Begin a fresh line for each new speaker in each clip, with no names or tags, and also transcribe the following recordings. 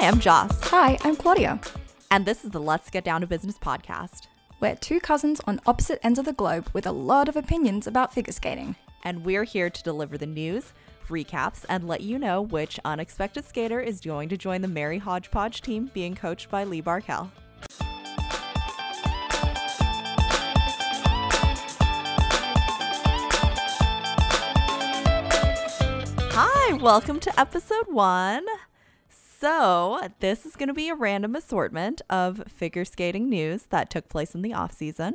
Hi, I'm Joss,
Hi, I'm Claudia.
and this is the Let's Get Down to Business podcast.
We're two cousins on opposite ends of the globe with a lot of opinions about figure skating.
And we're here to deliver the news, recaps, and let you know which unexpected skater is going to join the Mary Hodgepodge team being coached by Lee Barkell. Hi, welcome to episode one. So, this is going to be a random assortment of figure skating news that took place in the off season.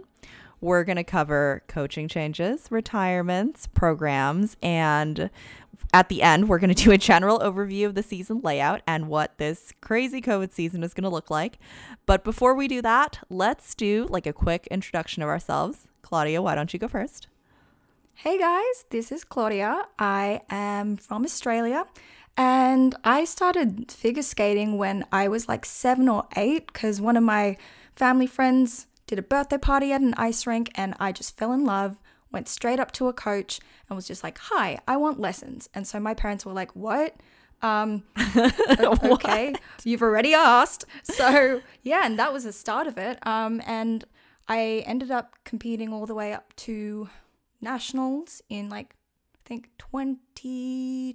We're going to cover coaching changes, retirements, programs, and at the end, we're going to do a general overview of the season layout and what this crazy COVID season is going to look like. But before we do that, let's do like a quick introduction of ourselves. Claudia, why don't you go first?
Hey guys, this is Claudia. I am from Australia and I started figure skating when I was like seven or eight because one of my family friends did a birthday party at an ice rink and I just fell in love, went straight up to a coach and was just like, Hi, I want lessons. And so my parents were like, What? Um, okay, you've already asked. So yeah, and that was the start of it. Um, and I ended up competing all the way up to nationals in like I think 20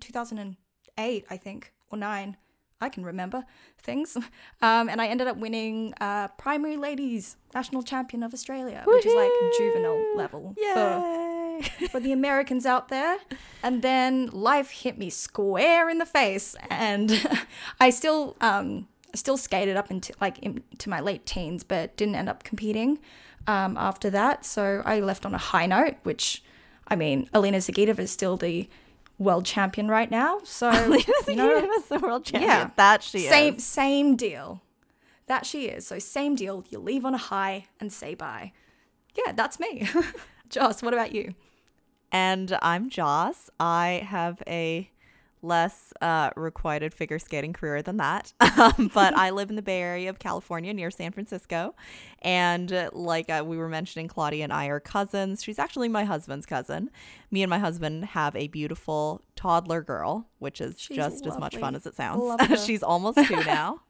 2008 I think or 9 I can remember things. Um, and I ended up winning uh, primary ladies national champion of Australia which is like juvenile level for,
Yay!
for the Americans out there. And then life hit me square in the face and I still um still skated up into like into my late teens but didn't end up competing um, after that. So I left on a high note which I mean Alina Zagitova is still the world champion right now so you know,
the world champion.
Yeah.
That she
same
is.
same deal that she is so same deal you leave on a high and say bye yeah that's me Joss what about you
And I'm Joss. I have a less uh, requited figure skating career than that. Um, but I live in the Bay Area of California near San Francisco. And uh, like uh, we were mentioning, Claudia and I are cousins. She's actually my husband's cousin. Me and my husband have a beautiful toddler girl, which is
She's
just as much fun as it sounds. She's almost two now.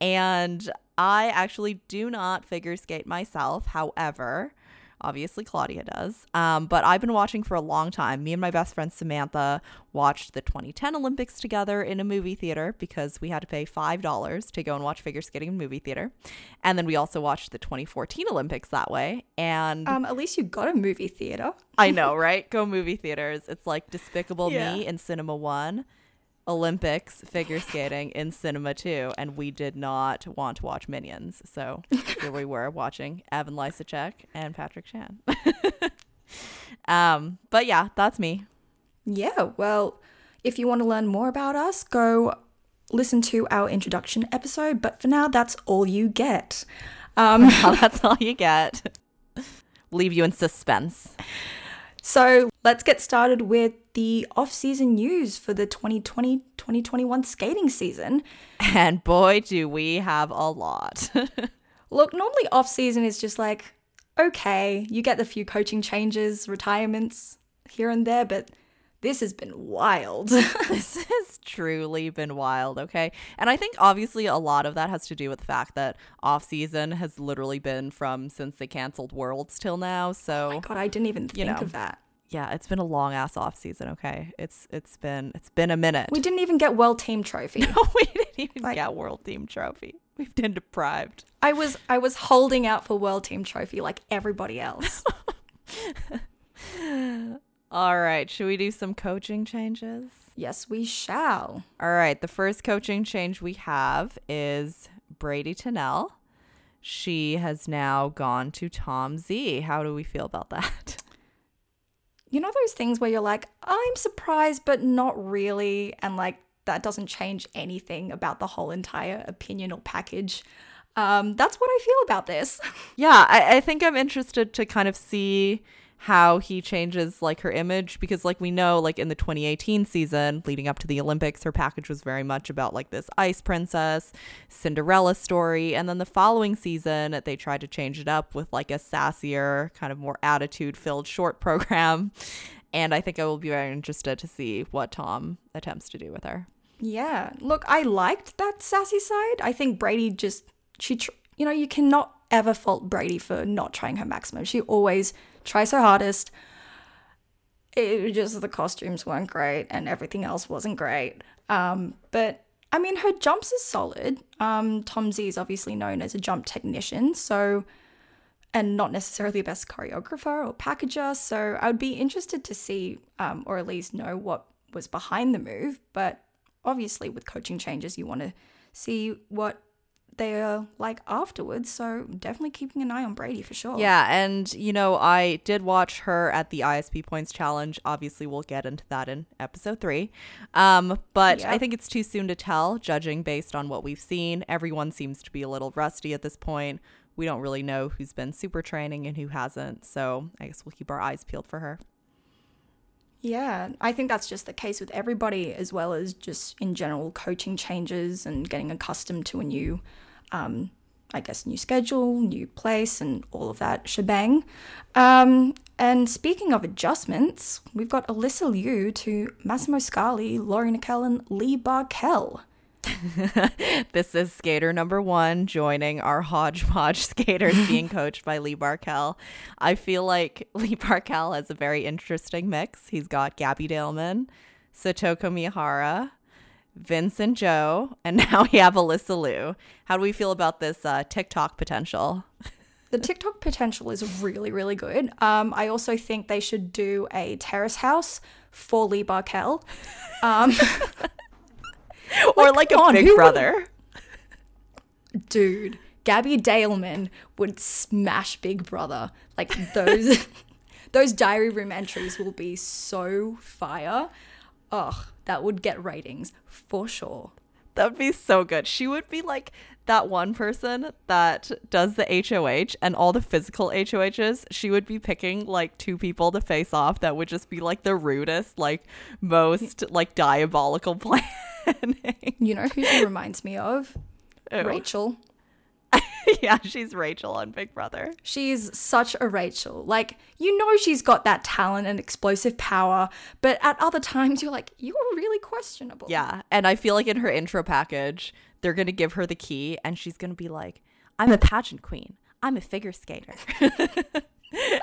and I actually do not figure skate myself. However, obviously Claudia does. Um, but I've been watching for a long time. Me and my best friend Samantha watched the 2010 Olympics together in a movie theater because we had to pay $5 to go and watch figure skating in a movie theater. And then we also watched the 2014 Olympics that way. And
um at least you got a movie theater
I know, right? Go movie theaters. It's like Despicable
Yeah.
Me in Cinema 1, Olympics figure skating in Cinema 2, and we did not want to watch Minions. So here we were watching Evan Lysacek and Patrick Chan. um, but yeah, that's me.
Yeah, well, if you want to learn more about us, go listen to our introduction episode. But for now, that's all you get. Um,
that's all you get. Leave you in suspense.
so let's get started with the off season news for the 2020 2021 skating season.
And boy, do we have a lot.
Look, normally off season is just like, okay, you get the few coaching changes, retirements here and there, but this has been wild.
this has truly been wild, okay? And I think obviously a lot of that has to do with the fact that off season has literally been from since they canceled Worlds till now. So
God, I didn't even think
know.
of that.
Yeah, it's been a long ass off season, okay? It's it's been it's been a minute.
We didn't even get World Team Trophy.
No, we didn't even
Like-
get World Team Trophy. We've been deprived.
I was I was holding out for World Team Trophy like everybody else.
All right, should we do some coaching changes?
yes, we shall.
All right, the first coaching change we have is Bradie Tennell. She has now gone to Tom Z. How do we feel about that?
You know those things where you're like, I'm surprised, but not really, and like that doesn't change anything about the whole entire opinion or package. Um, that's what I feel about this.
Yeah, I, I think I'm interested to kind of see how he changes like her image because like we know like in the 2018 season leading up to the olympics her package was very much about like this ice princess cinderella story and then the following season they tried to change it up with like a sassier kind of more attitude filled short program and i think i will be very interested to see what tom attempts to do with her
Yeah. Look, I liked that sassy side. I think Bradie just she tr- you know, you cannot ever fault Bradie for not trying her maximum. She always tries her hardest. It was just the costumes weren't great and everything else wasn't great. Um, but I mean, her jumps are solid. Um, Tom Z is obviously known as a jump technician, so and not necessarily the best choreographer or packager. So I would be interested to see, um, or at least know what was behind the move. But obviously, with coaching changes, you want to see what they're like afterwards. So definitely keeping an eye on Bradie for sure.
Yeah, and you know, I did watch her at the ISP Points Challenge. Obviously, we'll get into that in episode three. Um, but
Yep.
I think it's too soon to tell, judging based on what we've seen. Everyone seems to be a little rusty at this point. We don't really know who's been super training and who hasn't. So I guess we'll keep our eyes peeled for her.
Yeah, I think that's just the case with everybody, as well as just in general coaching changes and getting accustomed to a new, um, I guess, new schedule, new place, and all of that shebang. Um, and speaking of adjustments, we've got Alysa Liu to Massimo Scali, Lori Nichol, and Lee Barkell.
This is skater number one joining our hodgepodge skaters being coached by Lee Barkell. I feel like Lee Barkell has a very interesting mix. He's got Gabby Daleman, Satoko Miyahara, Vincent Zhou, and now we have Alysa Liu. How do we feel about this uh, TikTok potential?
The TikTok potential is really, really good. Um, I also think they should do a terrace house for Lee Barkell. Um,
or like a
on,
big brother.
dude, Gabby Daleman would smash Big Brother. Like those those diary room entries will be so fire. Ugh, that would get ratings for sure.
That would be so good. She would be like that one person that does the HOH and all the physical HOHs. She would be picking like two people to face off that would just be like the rudest, like most like diabolical planning.
You know who she reminds me of? Rachel.
yeah, she's Rachel on Big Brother.
She's such a Rachel. Like, you know she's got that talent and explosive power, but at other times you're like, you're really questionable.
Yeah. And I feel like in her intro package, they're going to give her the key and she's going to be like, I'm a pageant queen. I'm a figure skater. and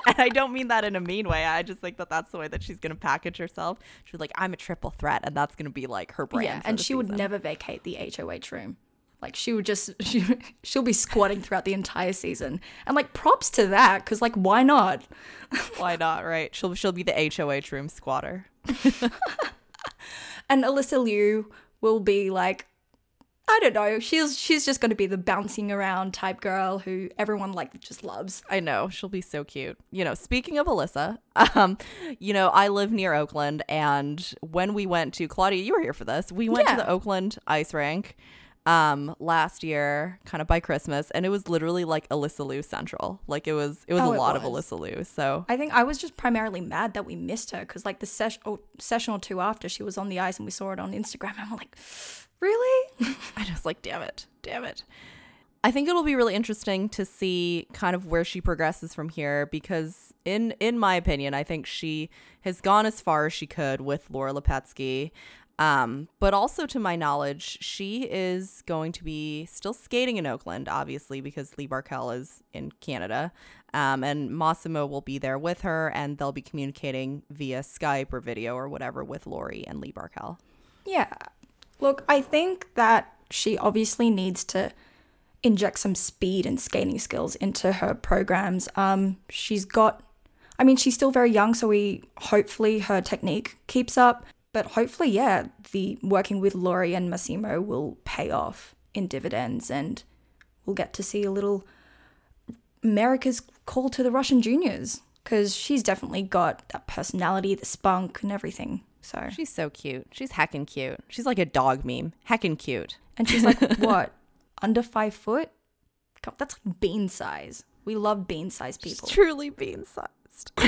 I don't mean that in a mean way. I just think that that's the way that she's going to package herself. She's like, I'm a triple threat. And that's going to be like her brand.
Yeah, and she would never vacate the HOH room. Like she would just she she'll be squatting throughout the entire season. And like props to that cuz like why not?
Why not? Right. She'll, she'll be the HOH room squatter.
And Alysa Liu will be like I don't know. She's she's just going to be the bouncing around type girl who everyone like just loves.
I know she'll be so cute. You know, speaking of Alysa, um, you know, I live near Oakland, and when we went to Claudia, you were here for this. We went to the Oakland ice rink um last year kind of by christmas and it was literally like alysa liu central like it was it was
Oh,
a lot of alysa liu so
I think I was just primarily mad that we missed her cuz like the ses- oh, session or two after she was on the ice and we saw it on Instagram and I'm like, "Really?"
I just like, damn it, damn it. I think it'll be really interesting to see kind of where she progresses from here because in in my opinion, I think she has gone as far as she could with Laura Lipetsky. Um, but also to my knowledge, she is going to be still skating in Oakland, obviously, because Lee Barkell is in Canada. Um, and Massimo will be there with her and they'll be communicating via Skype or video or whatever with Lori and Lee Barkell.
Yeah. Look, I think that she obviously needs to inject some speed and skating skills into her programs. Um, she's got, I mean, she's still very young, so we hopefully her technique keeps up. But hopefully, yeah, the working with Lori and Massimo will pay off in dividends, and we'll get to see a little America's call to the Russian juniors because she's definitely got that personality, the spunk, and everything. So
She's so cute. She's heckin' cute. She's like a dog meme. Heckin' cute.
And she's like, what? Under five foot? God, That's like bean size. We love bean size people.
Truly bean sized.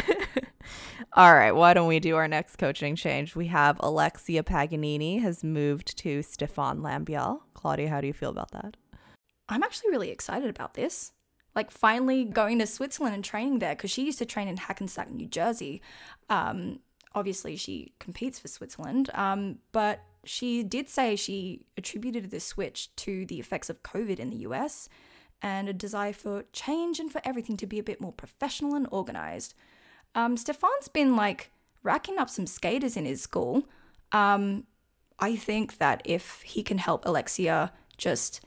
All right, why don't we do our next coaching change? We have Alexia Paganini has moved to Stéphane Lambiel. Claudia, how do you feel about that?
I'm actually really excited about this. Like finally going to Switzerland and training there because she used to train in Hackensack, New Jersey. Um, obviously, she competes for Switzerland, um, but she did say she attributed this switch to the effects of COVID in the US and a desire for change and for everything to be a bit more professional and organized. Um, Stefan's been like racking up some skaters in his school. Um, I think that if he can help Alexia just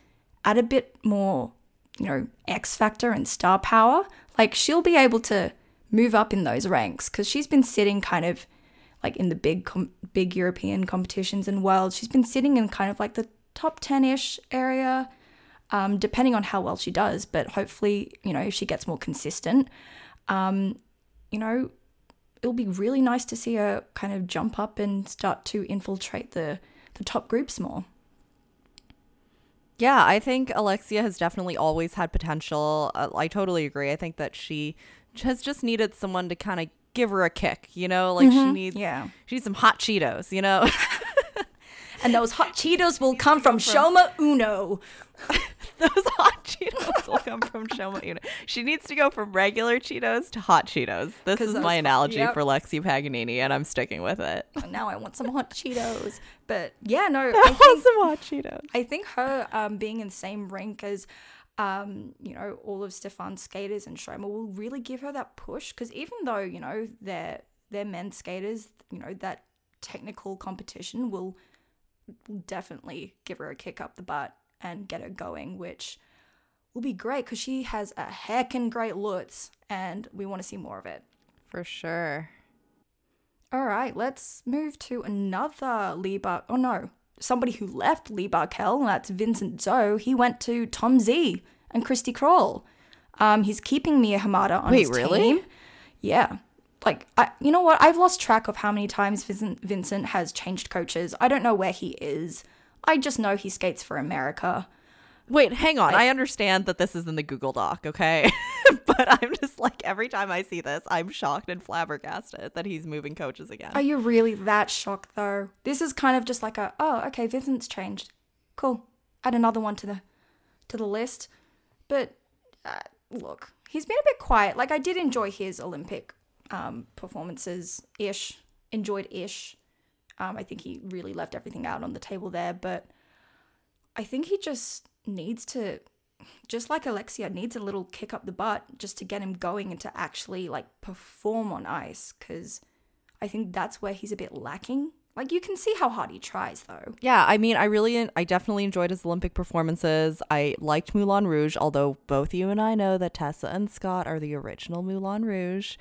add a bit more, you know, X factor and star power, like she'll be able to move up in those ranks because she's been sitting kind of like in the big com- big European competitions and world. She's been sitting in kind of like the top 10ish area um, depending on how well she does, but hopefully, you know, if she gets more consistent, um, you know, it'll be really nice to see her kind of jump up and start to infiltrate the the top groups more.
Yeah, I think Alexia has definitely always had potential. Uh, I totally agree. I think that she has just needed someone to kind of give her a kick, you know? Like she needs
Yeah.
she needs some hot Cheetos, you know?
And those hot Cheetos will come from Shoma Uno.
Those hot Cheetos will come from Shoma Uno. She needs to go from regular Cheetos to hot Cheetos. This is my analogy
yep.
for Lexi Paganini, and I'm sticking with it.
Now I want some hot Cheetos. But yeah, no,
I
I
want some hot Cheetos.
I think her um, being in the same rank as, um, you know, all of Stefan's skaters and Shoma will really give her that push. Because even though you know they're they're men's skaters, you know that technical competition will will definitely give her a kick up the butt and get her going, which will be great because she has a heckin' great lutz, and we want to see more of it.
For sure.
All right, let's move to another Lee Oh no, somebody who left Lee Barkell. and That's Vincent Zhou. He went to Tom Z and Christy Krall. Um, he's keeping Mie Hamada on
Wait,
his
really?
team. Yeah, like I, you know what? I've lost track of how many times Vincent Vincent has changed coaches. I don't know where he is. I just know he skates for America.
Wait, hang on. I understand that this is in the Google Doc, okay? but I'm just like, every time I see this, I'm shocked and flabbergasted that he's moving coaches again.
Are you really that shocked though? This is kind of just like a oh okay, Vincent's changed. Cool. Add another one to the to the list. But uh, look, he's been a bit quiet. Like I did enjoy his Olympic um, performances ish. Enjoyed ish. Um, I think he really left everything out on the table there, but I think he just needs to just like Alexia needs a little kick up the butt just to get him going and to actually like perform on ice cuz I think that's where he's a bit lacking. Like you can see how hard he tries though.
Yeah, I mean, I really, I definitely enjoyed his Olympic performances. I liked Moulin Rouge, although both you and I know that Tessa and Scott are the original Moulin Rouge.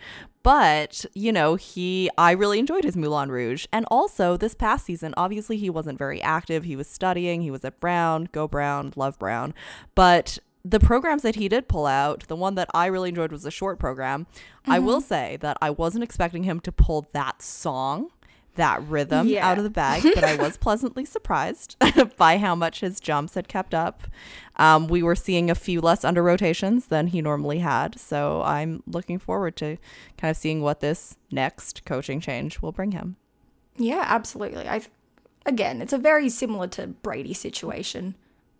But, you know, he, I really enjoyed his Moulin Rouge. And also, this past season, obviously, he wasn't very active. He was studying, he was at Brown, go Brown, love Brown. But the programs that he did pull out, the one that I really enjoyed was a short program. I will mm-hmm. say that I wasn't expecting him to pull that song that rhythm
Yeah.
out of the bag, but I was pleasantly surprised by how much his jumps had kept up. Um, we were seeing a few less under rotations than he normally had, so I'm looking forward to kind of seeing what this next coaching change will bring him.
Yeah, absolutely. I again, it's a very similar to Bradie situation.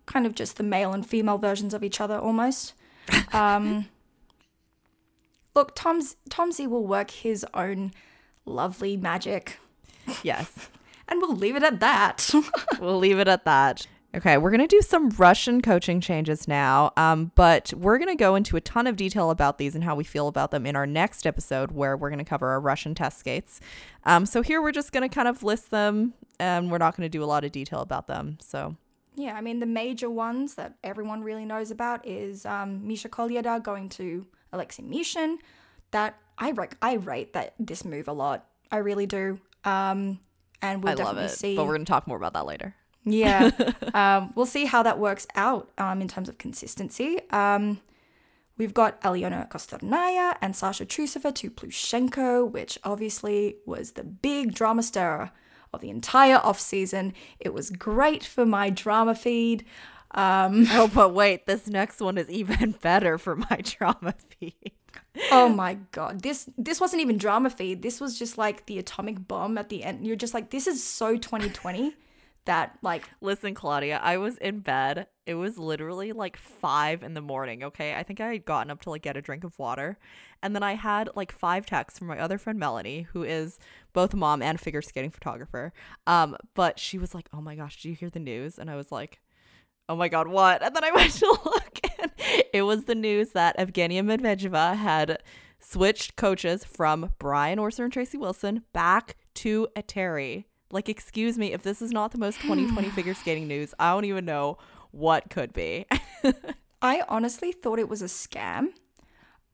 Kind of just the male and female versions of each other almost. Um Look, Tom's Tomsy will work his own lovely magic
Yes,
and we'll leave it at that.
we'll leave it at that. Okay, we're going to do some Russian coaching changes now, um, but we're going to go into a ton of detail about these and how we feel about them in our next episode, where we're going to cover our Russian test skates. Um, so here we're just going to kind of list them, and we're not going to do a lot of detail about them. So
Yeah, I mean the major ones that everyone really knows about is um, Misha Kolyada going to Alexei Mishin. That I rate, I rate that this move a lot. I really do. Um, and we'll
I love
definitely
it,
see.
but we're going to talk more about that later.
yeah, um, we'll see how that works out um, in terms of consistency. Um, we've got Aliona Kostornaya and Sasha Trusova to Plushenko, which obviously was the big drama stirrer of the entire off season. It was great for my drama feed. Um,
Oh, but wait, this next one is even better for my drama feed.
Oh my god, this this wasn't even drama feed. This was just like the atomic bomb at the end. You're just like, this is so 2020 that like
Listen, Claudia, I was in bed. It was literally like five in the morning. Okay. I think I had gotten up to like get a drink of water. And then I had like five texts from my other friend Melanie, who is both a mom and figure skating photographer. Um, but she was like, Oh my gosh, did you hear the news? And I was like, Oh my god, what? And then I went to look and it was the news that Evgenia Medvedeva had switched coaches from Brian Orser and Tracy Wilson back to Eteri. Like, excuse me, if this is not the most 2020 figure skating news, I don't even know what could be.
I honestly thought it was a scam.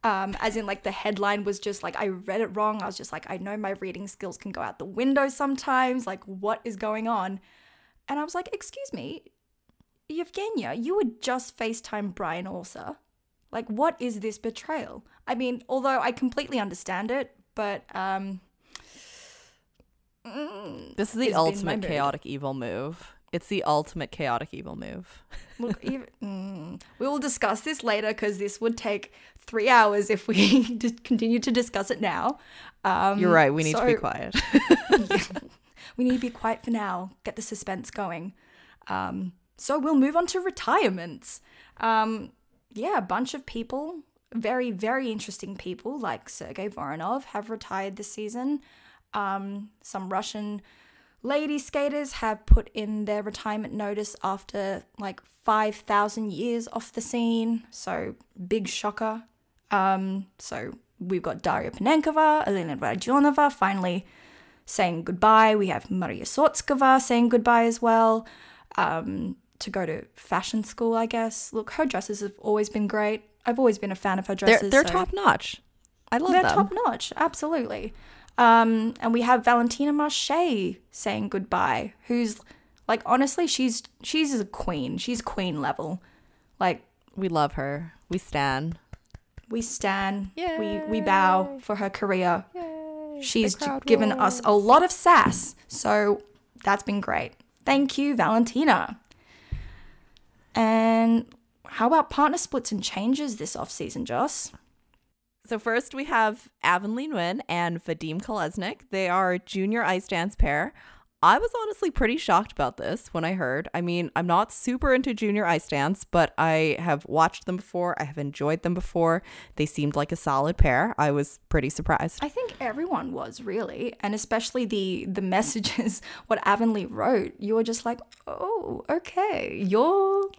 Um, as in, like, the headline was just like, I read it wrong. I was just like, I know my reading skills can go out the window sometimes. Like, what is going on? And I was like, Excuse me, Yevgenia, you would just FaceTime Brian Orser. Like, what is this betrayal? I mean, although I completely understand it, but um, mm,
this is the
it's been my
ultimate chaotic evil move. It's the ultimate chaotic evil move.
Look, even, mm, we will discuss this later because this would take three hours if we did continue to discuss it now. Um,
You're right. We need to be
so-
quiet.
we need to be quiet for now, get the suspense going. Um, so we'll move on to retirements. Um, yeah, a bunch of people, very, very interesting people like Sergei Voronov have retired this season. Um, some Russian lady skaters have put in their retirement notice after like 5,000 years off the scene. So, big shocker. Um, so, we've got Daria Panenkova, Elena Radionova finally saying goodbye. We have Maria Sotskova saying goodbye as well. Um, to go to fashion school, I guess. Look, her dresses have always been great. I've always been a fan of her
they're
dresses.
they're
so-
top notch. I love
they're
them.
top notch, absolutely. Um, and we have Valentina Marchei saying goodbye, who's like honestly, she's she's a queen. She's queen level. Like
we love her. We stan.
we stan, we we bow for her career. She's
The crowd
given us a lot of sass, so that's been great. Thank you, Valentina. And how about partner splits and changes this off season, Joss?
So first we have Avonlea Nguyen and Vadim Kolesnik. They are junior ice dance pair. I was honestly pretty shocked about this when I heard. I mean, I'm not super into junior ice dance, but I have watched them before. I have enjoyed them before. They seemed like a solid pair. I was pretty surprised.
I think everyone was really, and especially the the messages what Avonlea wrote. You were just like, oh, okay, you're.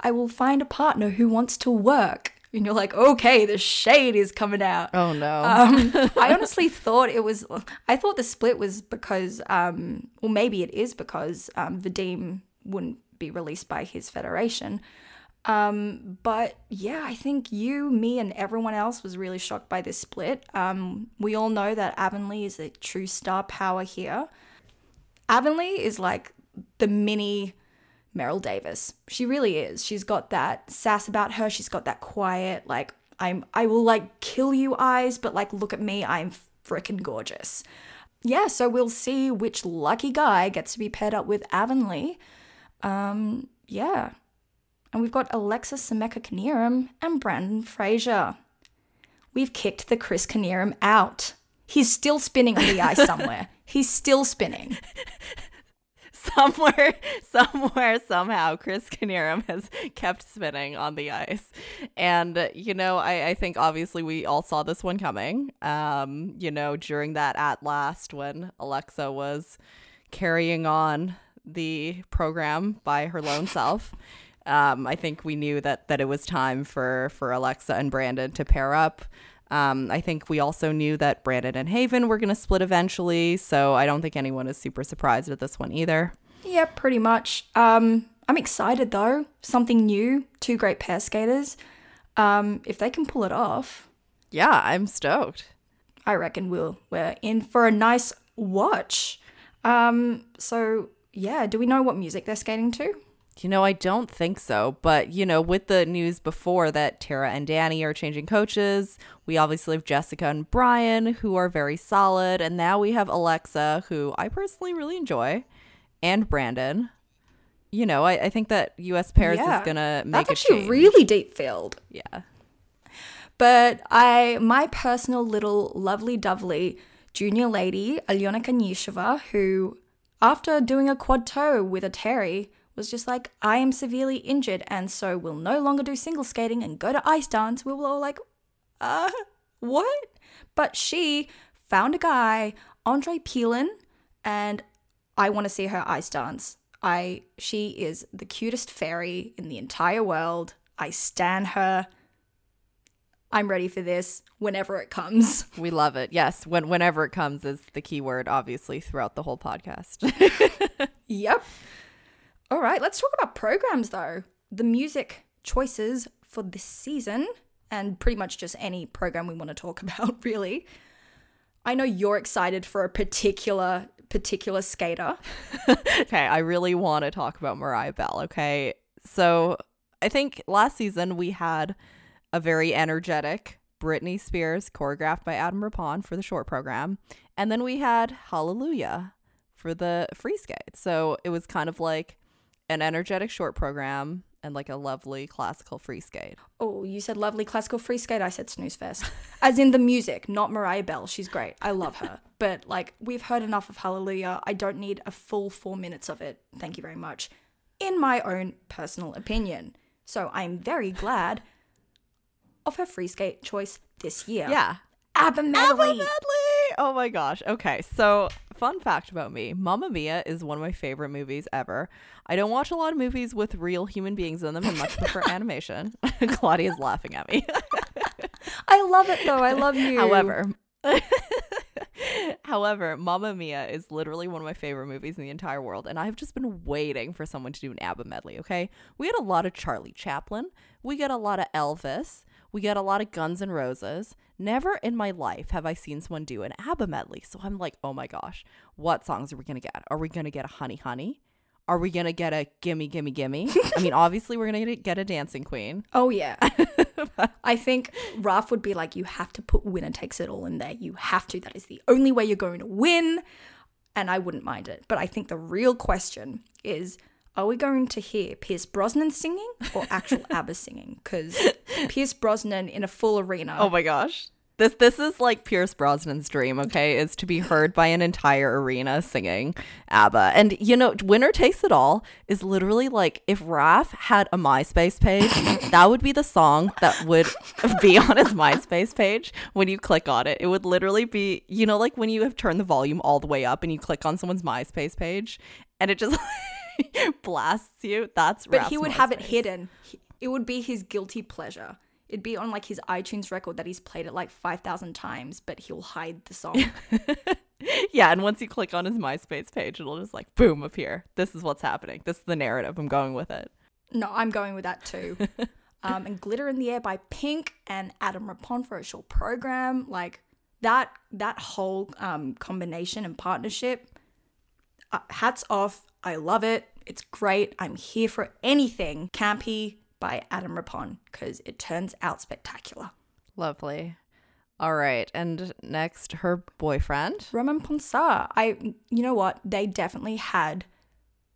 I will find a partner who wants to work, and you're like, okay, the shade is coming out.
Oh no.
Um, I honestly thought it was. I thought the split was because, um, well, maybe it is because um, Vadim wouldn't be released by his federation. Um, but yeah, I think you, me, and everyone else was really shocked by this split. Um, we all know that Avonlea is a true star power here. Avonlea is like the mini Meryl Davis. She really is. She's got that sass about her. She's got that quiet, like, I'm, I will like kill you eyes, but like, look at me, I'm freaking gorgeous. Yeah, so we'll see which lucky guy gets to be paired up with Avonlea. Um, yeah. And we've got Alexa Scimeca Knierim and Brandon Frazier. We've kicked the Chris Knierim out. He's still spinning on the ice somewhere. He's still spinning.
somewhere, somewhere, somehow, Chris Knierim has kept spinning on the ice. And, you know, I, I think obviously we all saw this one coming. Um, you know, during that at last when Alexa was carrying on the program by her lone self. Um, I think we knew that that it was time for for Alexa and Brandon to pair up. Um, I think we also knew that Brandon and Haven were going to split eventually, so I don't think anyone is super surprised at this one either.
Yeah, pretty much. Um, I'm excited though. Something new. Two great pair skaters. Um, if they can pull it off,
Yeah, I'm stoked.
I reckon we'll we're in for a nice watch. Um, so yeah, do we know what music they're skating to?
You know, I don't think so. But, you know, with the news before that Tara and Danny are changing coaches, we obviously have Jessica and Brian, who are very solid. And now we have Alexa, who I personally really enjoy, and Brandon. You know, I, I think that US Pairs
Yeah,
is going to make
That's actually
change.
really deep filled.
Yeah.
But I, my personal little lovely dovely junior lady, Alyona Kanysheva, who after doing a quad toe with Eteri, was just like, I am severely injured and so will no longer do single skating and go to ice dance. We were all like, uh, what? But she found a guy, Andre Peelan, and I want to see her ice dance. I she is the cutest fairy in the entire world. I stan her. I'm ready for this whenever it comes.
We love it. Yes, when whenever it comes is the key word, obviously, throughout the whole podcast.
yep. All right, let's talk about programs though. The music choices for this season, and pretty much just any program we want to talk about, really. I know you're excited for a particular particular skater.
okay, I really want to talk about Mariah Bell, okay? So, I think last season we had a very energetic Britney Spears choreographed by Adam Rippon for the short program, and then we had Hallelujah for the free skate. So, it was kind of like an energetic short program and like a lovely classical free skate.
Oh, you said lovely classical free skate. I said snooze fest. As in the music, not Mariah Bell. She's great. I love her. But like, we've heard enough of Hallelujah. I don't need a full four minutes of it. Thank you very much. In my own personal opinion. So I'm very glad of her free skate choice this year.
Yeah.
ABBA medley.
ABBA medley. Oh my gosh. Okay. So, fun fact about me Mamma Mia is one of my favorite movies ever. I don't watch a lot of movies with real human beings in them and much prefer animation. Claudia's laughing at me.
I love it though. I love you.
However, However, Mamma Mia is literally one of my favorite movies in the entire world, and I've just been waiting for someone to do an ABBA medley, okay? We had a lot of Charlie Chaplin, we get a lot of Elvis, we get a lot of Guns and Roses. Never in my life have I seen someone do an ABBA medley. So I'm like, oh my gosh, what songs are we going to get? Are we going to get a Honey Honey? Are we going to get a Gimme Gimme Gimme? I mean, obviously, we're going to get a Dancing Queen.
Oh, yeah. I think Ralph would be like, you have to put Winner Takes It All in there. You have to. That is the only way you're going to win. And I wouldn't mind it. But I think the real question is are we going to hear Pierce Brosnan singing or actual ABBA singing? Because Pierce Brosnan in a full arena.
Oh my gosh. This this is like Pierce Brosnan's dream, okay? Is to be heard by an entire arena singing ABBA. And you know, Winner Takes It All is literally like if Raph had a MySpace page, that would be the song that would be on his MySpace page when you click on it. It would literally be, you know, like when you have turned the volume all the way up and you click on someone's MySpace page and it just blasts you. That's
but he would have it hidden. It would be his guilty pleasure. It'd be on like his iTunes record that he's played it like five thousand times, but he'll hide the song.
yeah, and once you click on his MySpace page, it'll just like boom appear. This is what's happening. This is the narrative. I'm going with it.
No, I'm going with that too. um, and Glitter in the Air by Pink and Adam Rippon for a short program. Like that that whole um, combination and partnership. Uh, hats off. I love it. It's great. I'm here for anything campy by Adam Rippon because it turns out spectacular.
Lovely. All right, and next, her boyfriend.
Roman Ponsart. I, you know what? They definitely had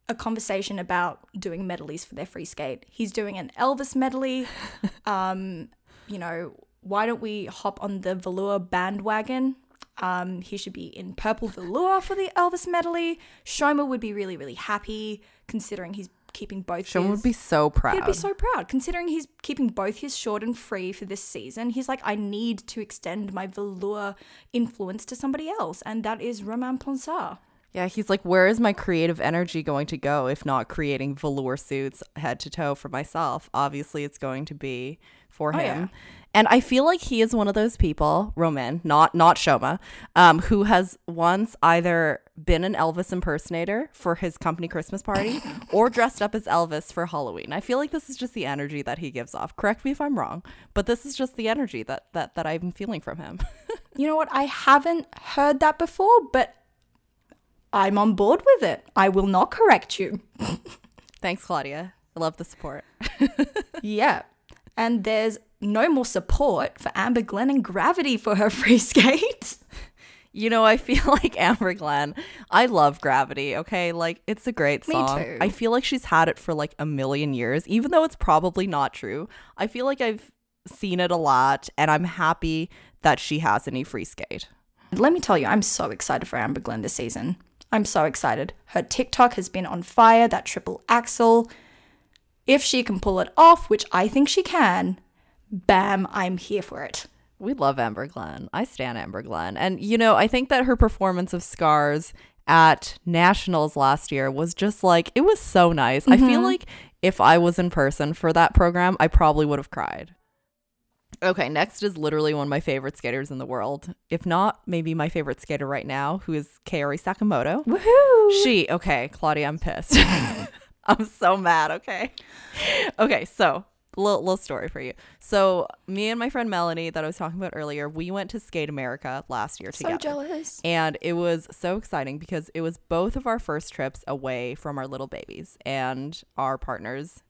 a conversation about doing medleys for their free skate. He's doing an Elvis medley. um, you know, why don't we hop on the velour bandwagon? Um, he should be in purple velour for the Elvis medley. Shoma would be really, really happy considering he's keeping both.
Sean
his-
would be so proud.
He'd be so proud considering he's keeping both his short and free for this season. He's like, I need to extend my velour influence to somebody else, and that is Roman Ponsart.
Yeah, he's like, where is my creative energy going to go if not creating velour suits head to toe for myself? Obviously, it's going to be for
Oh,
him.
yeah.
And I feel like he is one of those people, Roman, not not Shoma, um, who has once either been an Elvis impersonator for his company Christmas party or dressed up as Elvis for Halloween. I feel like this is just the energy that he gives off. Correct me if I'm wrong, but this is just the energy that that that I'm feeling from him.
You know what? I haven't heard that before, but I'm on board with it. I will not correct you.
Thanks, Claudia. I love the support.
yeah. And there's no more support for Amber Glenn and Gravity for her free skate.
You know, I feel like Amber Glenn. I love Gravity, okay? Like, it's a great song.
Me too.
I feel like she's had it for like a million years, even though it's probably not true. I feel like I've seen it a lot, and I'm happy that she has any free skate.
Let me tell you, I'm so excited for Amber Glenn this season. I'm so excited. Her TikTok has been on fire, that triple axel. If she can pull it off, which I think she can, bam, I'm here for it.
We love Amber Glenn. I stand Amber Glenn. And, you know, I think that her performance of Scars at Nationals last year was just like, it was so nice. Mm-hmm. I feel like if I was in person for that program, I probably would have cried. Okay, next is literally one of my favorite skaters in the world. If not, maybe my favorite skater right now, who is Kaori Sakamoto.
Woohoo!
She, okay, Claudia, I'm pissed. I'm so mad, okay? Okay, so little, little story for you. So me and my friend Melanie that I was talking about earlier, we went to Skate America last year together.
So jealous.
And it was so exciting because it was both of our first trips away from our little babies and our partners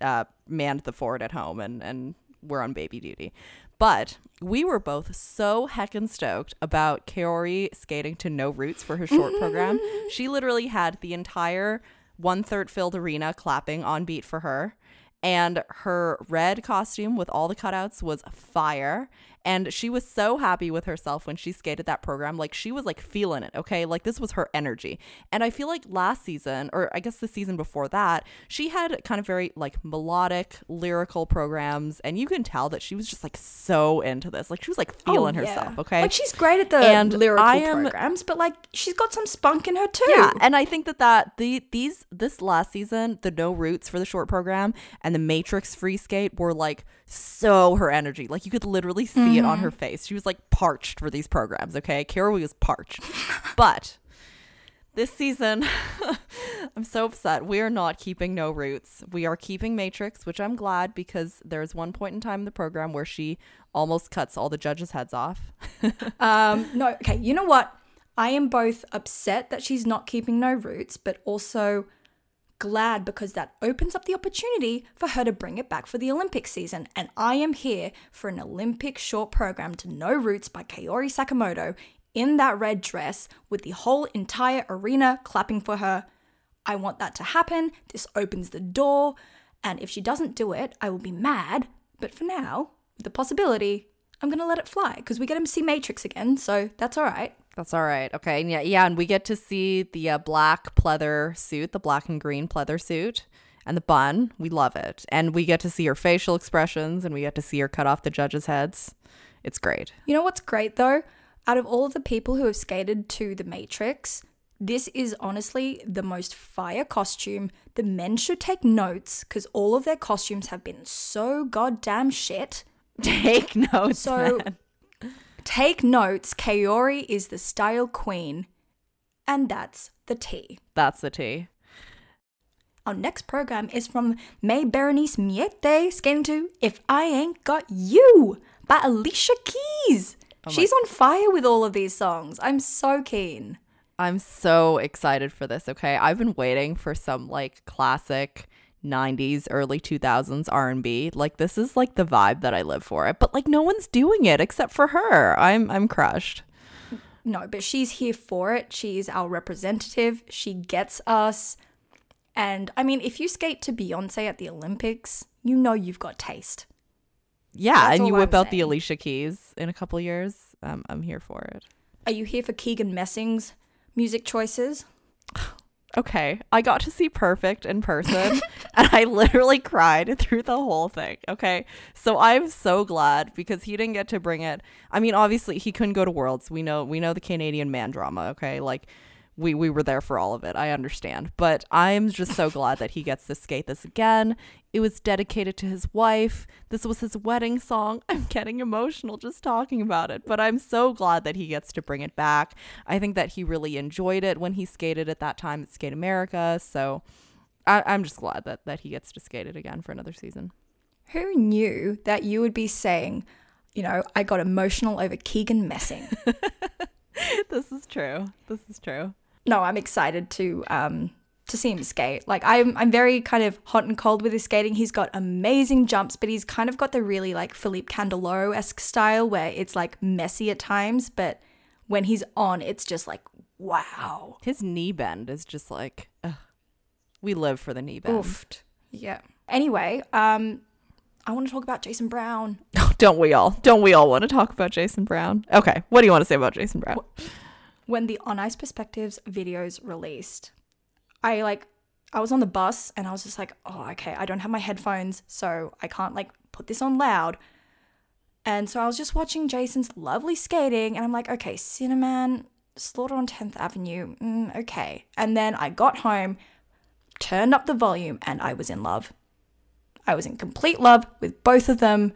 uh, manned the fort at home and, and were on baby duty. But we were both so heckin' stoked about Kaori skating to no roots for her short program. Mm-hmm. She literally had the entire one third filled arena clapping on beat for her. And her red costume with all the cutouts was fire and she was so happy with herself when she skated that program. Like she was like feeling it okay? Like this was her energy. And i feel like last season or i guess the season before that she had kind of very like melodic lyrical programs. And you can tell that she was just like so into this. Like she was like oh, feeling oh, yeah. herself okay?
Like she's great at the and lyrical am, programs but like she's got some spunk in her too.
Yeah and i think that that the these this last season the no roots for the short program and the matrix free skate were like so her energy. Like you could literally see mm-hmm. it on her mm-hmm. face. She was like parched for these programs okay? Kaori was parched. But this season i'm so upset. We are not keeping no roots. We are keeping matrix which i'm glad because there's one point in time in the program where she almost cuts all the judges heads off.
Um no okay you know what? I am both upset that she's not keeping no roots but also glad because that opens up the opportunity for her to bring it back for the Olympic season. And I am here for an Olympic short program to No Roots by Kaori Sakamoto in that red dress with the whole entire arena clapping for her. I want that to happen. This opens the door. And if she doesn't do it, I will be mad. But for now, the possibility, I'm going to let it fly because we get to see Matrix again. So that's all right.
That's all right. Okay. And yeah, yeah, and we get to see the uh, black pleather suit, the black and green pleather suit, and the bun. We love it, and we get to see her facial expressions, and we get to see her cut off the judges' heads. It's great.
You know what's great though? Out of all of the people who have skated to the Matrix, this is honestly the most fire costume. The men should take notes because all of their costumes have been so goddamn shit.
Take notes. So. Man
Take notes, Kaori is the style queen, and that's the T.
That's the T.
Our next program is from Maé-Bérénice Méité, skating to If I Ain't Got You by Alicia Keys. Oh She's on fire with all of these songs. I'm so keen.
I'm so excited for this, okay? I've been waiting for some like classic 90s early 2000s r&b like this is like the vibe that i live for it. But like no one's doing it except for her. I'm i'm crushed.
No but she's here for it. She's our representative. She gets us. And i mean if you skate to beyonce at the olympics you know you've got taste.
Yeah That's and you whip I'm out saying. the alicia keys in a couple years. Um, i'm here for it.
Are you here for keegan messing's music choices
okay, I got to see Perfect in person and I literally cried through the whole thing. Okay. So I'm so glad because he didn't get to bring it. I mean, obviously he couldn't go to Worlds. We know we know the Canadian man drama, okay? Like we we were there for all of it. I understand. But I'm just so glad that he gets to skate this again. It was dedicated to his wife. This was his wedding song. I'm getting emotional just talking about it, but I'm so glad that he gets to bring it back. I think that he really enjoyed it when he skated at that time at Skate America. So I, I'm just glad that that he gets to skate it again for another season.
Who knew that you would be saying, you know, I got emotional over Keegan messing?
this is true. This is true
no, I'm excited to um to see him skate. Like I'm I'm very kind of hot and cold with his skating. He's got amazing jumps, but he's kind of got the really like Philippe Candeloro-esque style where it's like messy at times, but when he's on, it's just like wow.
His knee bend is just like ugh. we live for the knee bend.
Oofed. Yeah. Anyway, um I want to talk about Jason Brown.
Don't we all? Don't we all want to talk about Jason Brown? Okay. What do you want to say about Jason Brown?
When the On Ice Perspectives videos released, I like I was on the bus and I was just like, oh, okay, I don't have my headphones, so I can't like put this on loud. And so I was just watching Jason's lovely skating, and I'm like, okay, Cinnamon, Slaughter on 10th Avenue, mm, okay. And then I got home, turned up the volume, and I was in love. I was in complete love with both of them.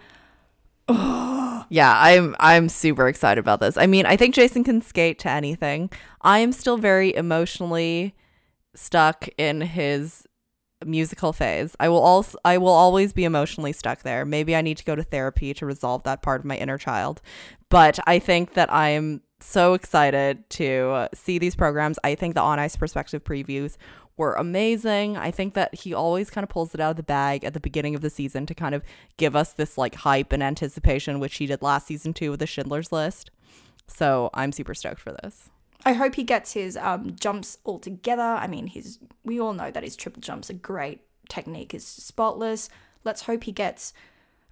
Yeah, I'm I'm super excited about this. I mean, I think Jason can skate to anything. I am still very emotionally stuck in his musical phase. I will also I will always be emotionally stuck there. Maybe I need to go to therapy to resolve that part of my inner child. But I think that I am so excited to see these programs. I think the on ice perspective previews were amazing. I think that he always kind of pulls it out of the bag at the beginning of the season to kind of give us this like hype and anticipation, which he did last season too with the Schindler's List. So I'm super stoked for this.
I hope he gets his um, jumps all together. I mean, his we all know that his triple jumps are great. Technique is spotless. Let's hope he gets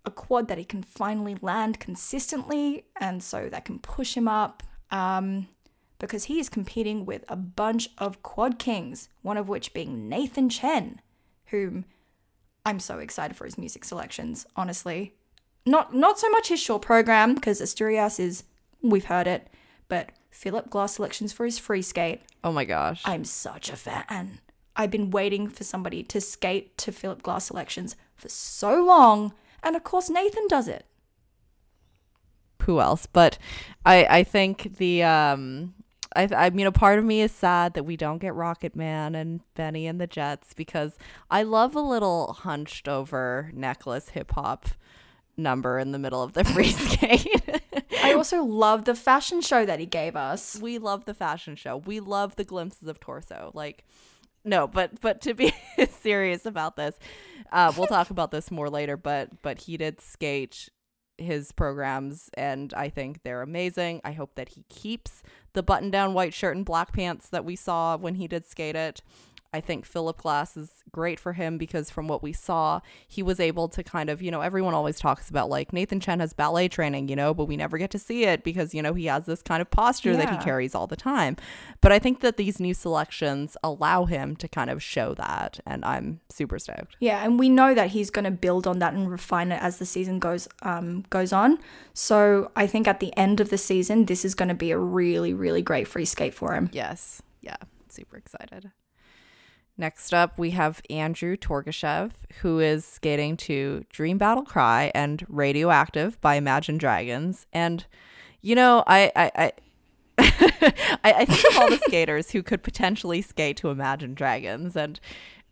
a quad that he can finally land consistently, and so that can push him up. Um, because he is competing with a bunch of quad kings, one of which being Nathan Chen, whom I'm so excited for his music selections, honestly. Not not so much his short program, because Asturias is we've heard it, but Philip Glass selections for his free skate.
Oh my gosh.
I'm such a fan. I've been waiting for somebody to skate to Philip Glass selections for so long, and of course Nathan does it.
Who else? But I I think the um I, I mean, a part of me is sad that we don't get Rocket Man and Benny and the Jets because I love a little hunched over necklace hip hop number in the middle of the free skate.
I also love the fashion show that he gave us.
we love the fashion show. We love the glimpses of torso. Like, no, but but to be serious about this, uh, we'll talk about this more later. But but he did skate his programs and I think they're amazing. I hope that he keeps the button down white shirt and black pants that we saw when he did skate it. I think Philip Glass is great for him because from what we saw, he was able to kind of, you know, everyone always talks about like Nathan Chen has ballet training, you know, but we never get to see it because, you know, he has this kind of posture that he carries all the time. But I think that these new selections allow him to kind of show that. And I'm super stoked.
Yeah, and we know that he's going to build on that and refine it as the season goes um, goes on. So I think at the end of the season, this is going to be a really, really great free skate for him.
Yes. Yeah. Super excited. Next up, we have Andrew Torgashev, who is skating to Dream Battle Cry and Radioactive by Imagine Dragons. And, you know, I, I, I I, I think of all the skaters who could potentially skate to Imagine Dragons, and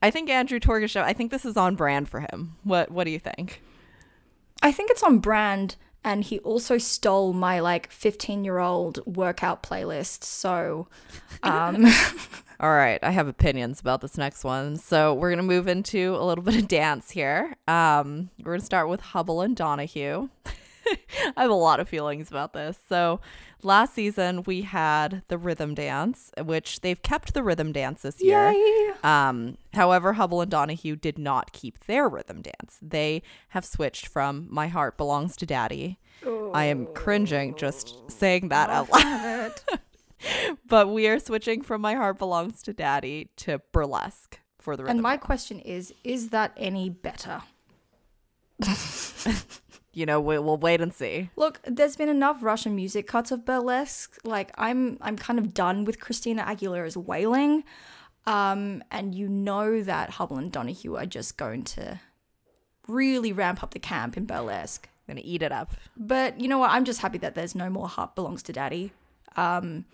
I think Andrew Torgashev. I think this is on brand for him. What What do you think?
I think it's on brand, and he also stole my like 15 year old workout playlist. So, um,
All right, I have opinions about this next one. So we're gonna move into a little bit of dance here. Um, we're gonna start with Hubbell and Donohue. I have a lot of feelings about this. So last season we had the rhythm dance, which they've kept the rhythm dance this year.
yay!
Um, however, Hubbell and Donohue did not keep their rhythm dance. They have switched from My Heart Belongs to Daddy. I am cringing just saying that out loud. but we are switching from My Heart Belongs to Daddy to Burlesque for the rhythm.
And my question is is that any better?
you know, we, we'll wait and see.
Look, there's been enough Russian music cuts of burlesque. Like I'm I'm kind of done with Christina Aguilera's wailing. Um, and you know that Hubbell and Donohue are just going to really ramp up the camp in burlesque.
gonna eat it up.
But you know what? I'm just happy that there's no more heart belongs to daddy. Um,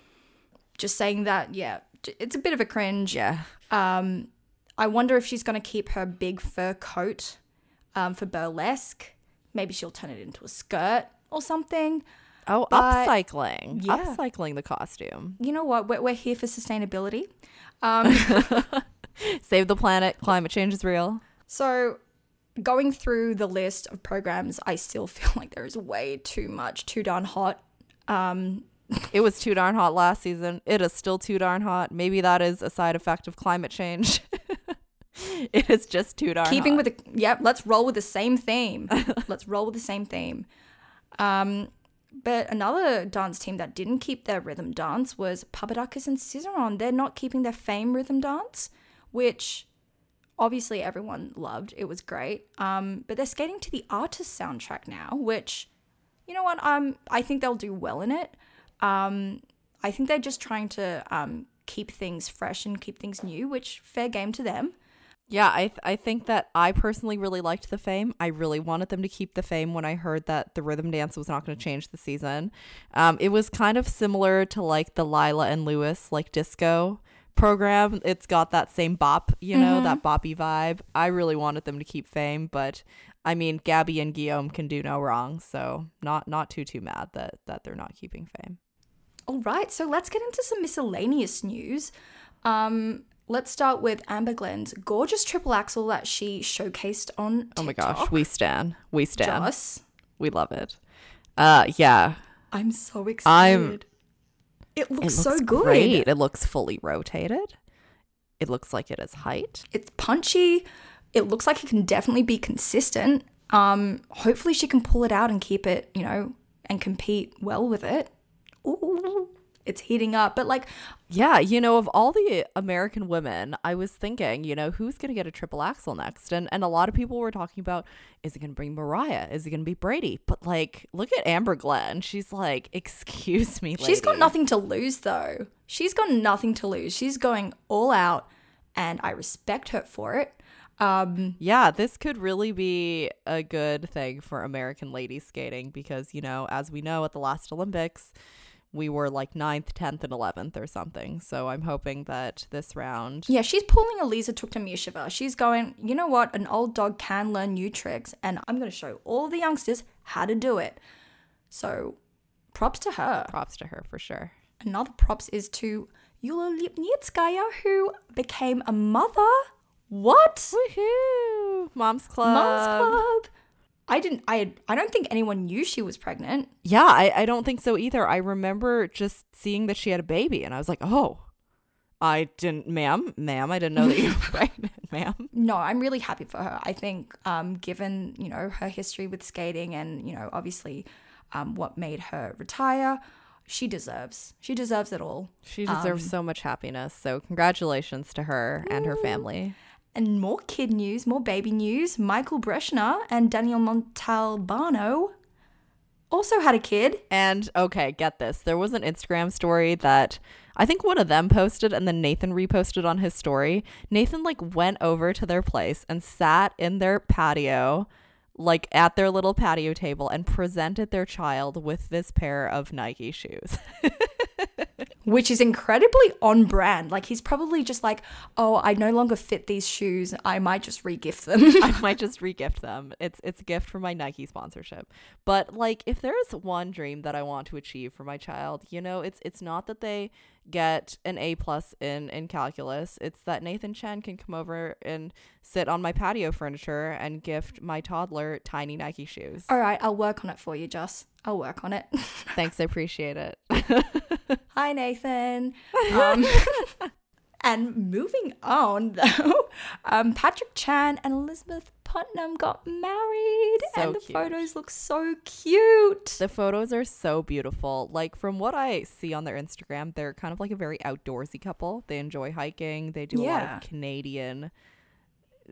just saying that, yeah, it's a bit of a cringe.
Yeah.
Um, I wonder if she's to keep her big fur coat um, for burlesque. Maybe she'll turn it into a skirt or something.
Oh,
But-
upcycling.
Yeah.
Upcycling the costume.
You know what? We're, we're here for sustainability. Um,
Save the planet. Climate change is real.
so, going through the list of programs, I still feel like there is way too much, too darn hot. Um,
It was too darn hot last season. It is still too darn hot. Maybe that is a side effect of climate change. it is just too darn
keeping
hot.
with the yep let's roll with the same theme let's roll with the same theme um but another dance team that didn't keep their rhythm dance was Papadakis and Cizeron. They're not keeping their fame rhythm dance, which obviously everyone loved. It was great. Um, but they're skating to the artist soundtrack now, which, you know what? Um, I think they'll do well in it. Um, I think they're just trying to um, keep things fresh and keep things new, which fair game to them.
Yeah, I th- I think that I personally really liked the fame. I really wanted them to keep the fame when I heard that the rhythm dance was not going to change the season. Um, it was kind of similar to like the Lilah and Lewis like disco program. It's got that same bop, you know, that boppy vibe. I really wanted them to keep fame, but I mean, Gabby and Guillaume can do no wrong, so not not too too mad that that they're not keeping fame.
All right, so let's get into some miscellaneous news. Um, let's start with Amber Glenn's gorgeous triple axel that she showcased on TikTok.
Oh my gosh, we stan. We stan.
Joss,
We love it. Uh yeah.
I'm so excited. it
It
looks,
looks
so good.
great. It looks fully rotated. It looks like it is height.
It's punchy. It looks like it can definitely be consistent. Um, hopefully she can pull it out and keep it, you know, and compete well with it. Ooh, it's heating up. But like,
Yeah, you know, of all the American women, I was thinking, you know, who's going to get a triple axel next? And and a lot of people were talking about is it going to bring Mariah? Is it going to be Bradie? But like, look at Amber Glenn. She's like, "Excuse me,
she's got nothing to lose though. She's got nothing to lose. She's going all out, and I respect her for it. Um,
Yeah, this could really be a good thing for American ladies skating because, you know, as we know at the last Olympics, we were like 9th, 10th, and 11th or something. So I'm hoping that this round.
yeah, she's pulling Eliza Tuktamysheva. She's going, you know what? An old dog can learn new tricks, and I'm going to show all the youngsters how to do it. So, props to her.
Props to her for sure.
Another props is to Yulia Lipnitskaya, who became a mother. What?
Woohoo! Mom's Club.
Mom's Club. I didn't. I. I don't think anyone knew she was pregnant.
Yeah, I, I don't think so either. I remember just seeing that she had a baby and I was like, oh, I didn't, ma'am, ma'am, I didn't know that you were pregnant, ma'am.
No, I'm really happy for her. I think, um, given you know her history with skating and you know obviously, um, what made her retire, she deserves. She deserves it all.
She deserves so much happiness. So congratulations to her and her family.
And more kid news, more baby news. Michael Breshner and Daniel Montalbano also had a kid.
And okay, get this. There was an Instagram story that I think one of them posted and then Nathan reposted on his story. Nathan like went over to their place and sat in their patio, like at their little patio table and presented their child with this pair of Nike shoes.
which is incredibly on brand. Like he's probably just like, oh, I no longer fit these shoes. I might just regift them.
I might just regift them. It's it's a gift for my Nike sponsorship. But like if there's one dream that I want to achieve for my child, you know, it's it's not that they get an A plus in in calculus. It's that Nathan Chen can come over and sit on my patio furniture and gift my toddler tiny Nike shoes.
All right, I'll work on it for you, Joss. I'll work on it.
Thanks, I appreciate it.
Hi, Nathan. Um, and moving on, though, um, Patrick Chan and Elizabeth Putnam got married,
So
and the
cute.
photos look so cute.
The photos are so beautiful. Like from what I see on their Instagram, they're kind of like a very outdoorsy couple. They enjoy hiking. They do a lot of Canadian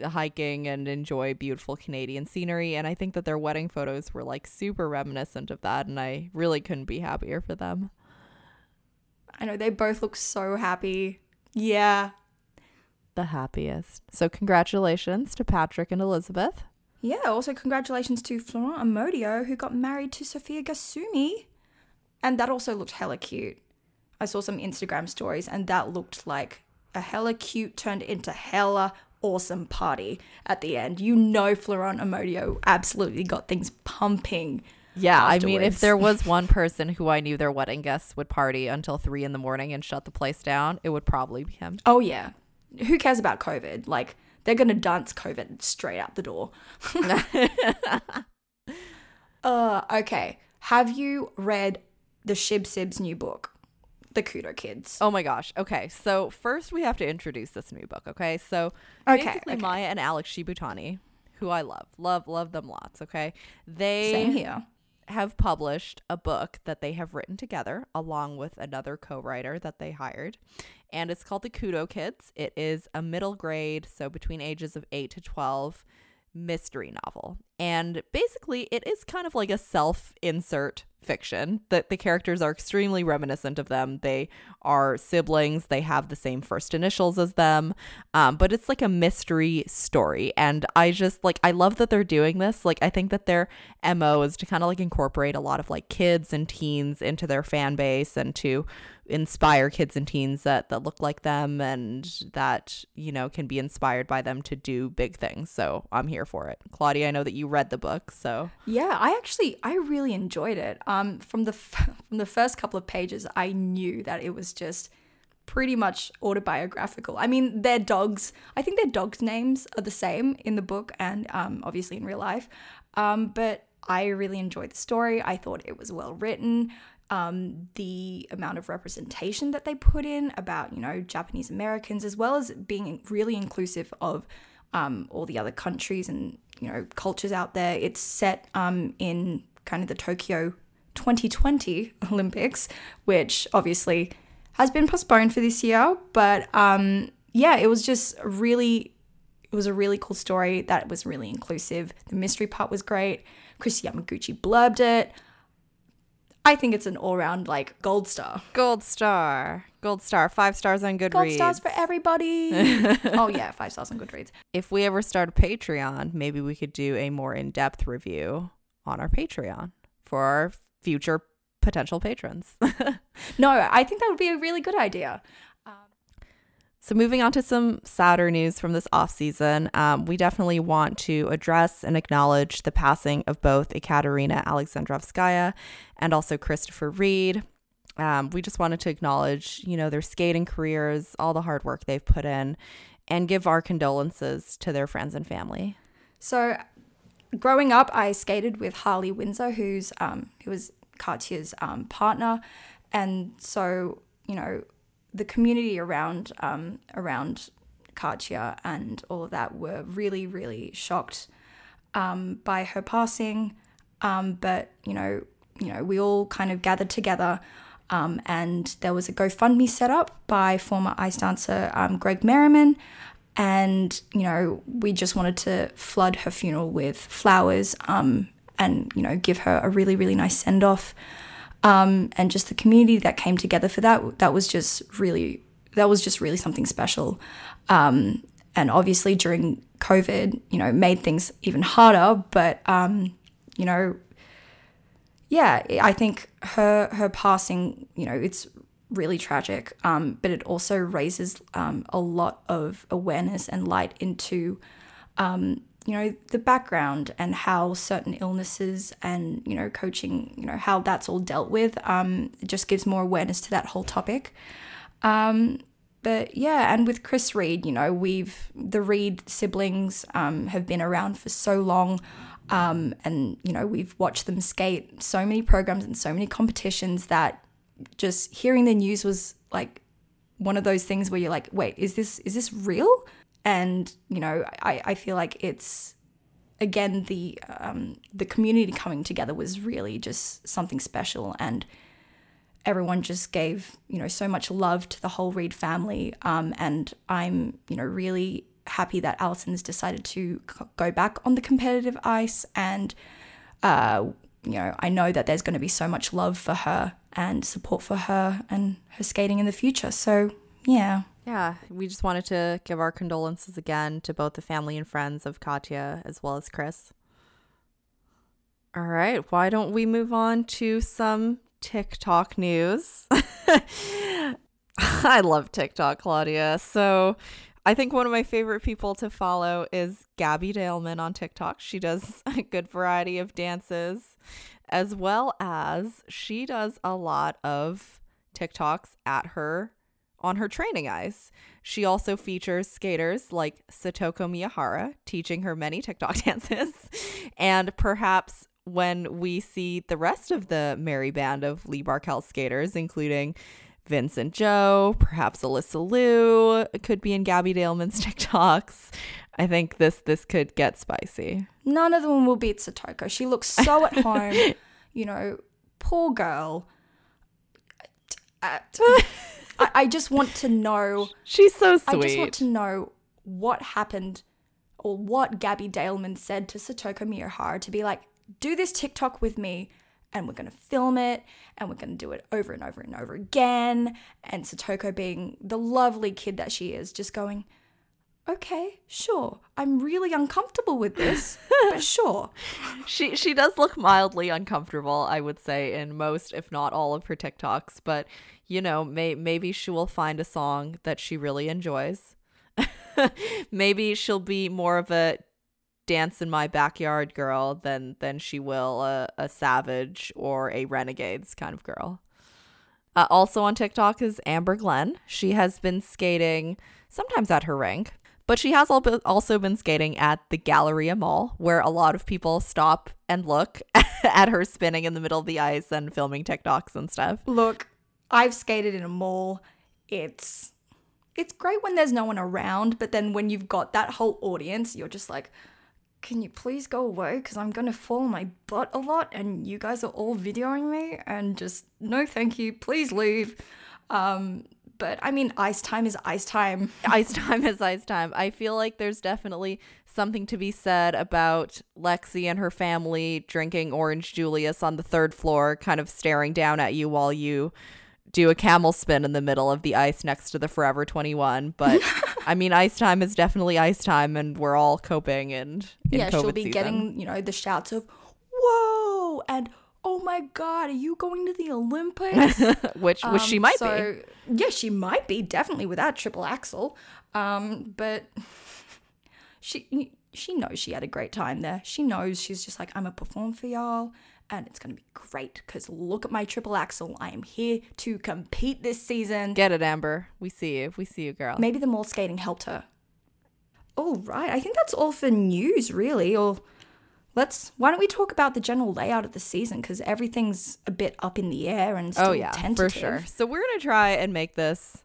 hiking and enjoy beautiful Canadian scenery. And I think that their wedding photos were like super reminiscent of that. And I really couldn't be happier for them.
I know they both look so happy. Yeah.
The happiest. So congratulations to Patrick and Elizabeth.
Yeah, also congratulations to Florent Amodio who got married to Sophia Gasumi. And that also looked hella cute. I saw some Instagram stories and that looked like a hella cute turned into hella awesome party at the end. You know Florent Amodio absolutely got things pumping.
Yeah, I mean, if there was one person who I knew their wedding guests would party until three in the morning and shut the place down, it would probably be him.
Oh yeah. Who cares about COVID? Like they're gonna dance COVID straight out the door. uh okay. Have you read the Shib Sib's new book? The Kudo Kids.
Oh my gosh. Okay. So first we have to introduce this new book. Okay. So
Okay,
basically
okay.
Maya and Alex Shibutani, who I love, love, love them lots. Okay. They
Same here.
Have published a book that they have written together along with another co writer that they hired. And it's called The Kudo Kids. It is a middle grade, so between ages of 8 to 12 mystery novel. And basically, it is kind of like a self insert fiction that the characters are extremely reminiscent of them. They are siblings, they have the same first initials as them, um, but it's like a mystery story. And I just like, I love that they're doing this. Like, I think that their MO is to kind of like incorporate a lot of like kids and teens into their fan base and to inspire kids and teens that that look like them and that you know can be inspired by them to do big things. So i'm here for it. Claudia i know that you read the book so.
Yeah i actually i really enjoyed it. Um from the f- from the first couple of pages i knew that it was just pretty much autobiographical. I mean their dogs i think their dogs names are the same in the book and um obviously in real life. Um but I really enjoyed the story. I thought it was well written um, the amount of representation that they put in about, you know, Japanese Americans, as well as being really inclusive of um, all the other countries and, you know, cultures out there. It's set um, in kind of the Tokyo 2020 Olympics, which obviously has been postponed for this year. But um, yeah, it was just really, it was a really cool story that was really inclusive. The mystery part was great. Chris Yamaguchi blurbed it. I think it's an all round like gold star.
Gold star. Gold star. Five stars on Goodreads.
Gold stars for everybody. oh, yeah. Five stars on Goodreads.
If we ever start a Patreon, maybe we could do a more in depth review on our Patreon for our future potential patrons.
no, I think that would be a really good idea.
So, moving on to some sadder news from this off season, um, we definitely want to address and acknowledge the passing of both Ekaterina Alexandrovskaya and also Christopher Reed. Um, we just wanted to acknowledge, you know, their skating careers, all the hard work they've put in, and give our condolences to their friends and family.
So, growing up, I skated with Harley Windsor, who's um, who was Katya's um, partner, and so you know the community around um, around Katya and all of that were really really shocked um, by her passing. Um, but you know, you know, we all kind of gathered together, um, and there was a GoFundMe set up by former ice dancer um, Greg Merriman. And you know, we just wanted to flood her funeral with flowers, um, and you know, give her a really, really nice send off um, and just the community that came together for that that was just really that was just really something special. Um, and obviously during covid you know made things even harder but um, you know yeah i think her her passing you know it's really tragic. Um, but it also raises um, a lot of awareness and light into um, you know the background and how certain illnesses and you know coaching you know how that's all dealt with um it just gives more awareness to that whole topic. Um but yeah and with chris reed you know we've the reed siblings um have been around for so long um and you know we've watched them skate so many programs and so many competitions that just hearing the news was like one of those things where you're like wait is this is this real and you know I, I feel like it's again the um, the community coming together was really just something special. And everyone just gave you know so much love to the whole Reed family. Um, and I'm you know really happy that Allison's decided to go back on the competitive ice. And uh, you know I know that there's going to be so much love for her and support for her and her skating in the future. So yeah
yeah, we just wanted to give our condolences again to both the family and friends of Katya as well as Chris. All right, why don't we move on to some TikTok news? I love TikTok, Claudia. So, I think one of my favorite people to follow is Gabby Daleman on TikTok. She does a good variety of dances, as well as she does a lot of TikToks at her on her training ice. She also features skaters like Satoko Miyahara teaching her many TikTok dances. and perhaps when we see the rest of the merry band of Lee Barkell skaters, including Vincent Zhou, perhaps Alysa Liu could be in Gabby Daleman's TikToks. I think this this could get spicy.
None of them will beat Satoko. She looks so at home. you know, poor girl. Uh, I, I just want to know.
She's so sweet.
I just want to know what happened or what Gabby Daleman said to Satoko Miyahara to be like, do this TikTok with me and we're going to film it and we're going to do it over and over and over again. And Satoko being the lovely kid that she is, just going, okay, sure. I'm really uncomfortable with this, but sure.
She she does look mildly uncomfortable, I would say, in most, if not all, of her TikToks. But you know, may, maybe she will find a song that she really enjoys. maybe she'll be more of a dance in my backyard girl than than she will a, a savage or a renegades kind of girl. Uh, also on TikTok is Amber Glenn. She has been skating sometimes at her rink, but she has also been skating at the Galleria Mall, where a lot of people stop and look at her spinning in the middle of the ice and filming TikToks and stuff.
Look, I've skated in a mall. It's it's great when there's no one around, but then when you've got that whole audience, you're just like, can you please go away? Because I'm going to fall on my butt a lot and you guys are all videoing me and just, no, thank you. Please leave. Um, but I mean, ice time is ice time.
ice time is ice time. I feel like there's definitely something to be said about Lexi and her family drinking Orange Julius on the third floor, kind of staring down at you while you do a camel spin in the middle of the ice next to the Forever 21. But I mean, ice time is definitely ice time, and we're all coping. And
yeah,
COVID
she'll be
season.
getting you know the shouts of "Whoa!" and "Oh my God, are you going to the Olympics?"
which which um, she might
so, be. Yeah, she might be definitely without triple axel. Um, but she she knows she had a great time there. She knows she's just like I'm a perform for y'all and it's going to be great because look at my triple axel. I am here to compete this season.
Get it, Amber. We see you. We see you, girl.
Maybe the mall skating helped her. All right. I think that's all for news, really. Or let's, why don't we talk about the general layout of the season? Because everything's a bit up in the air and oh, still oh, yeah, tentative.
for sure. So we're going to try and make this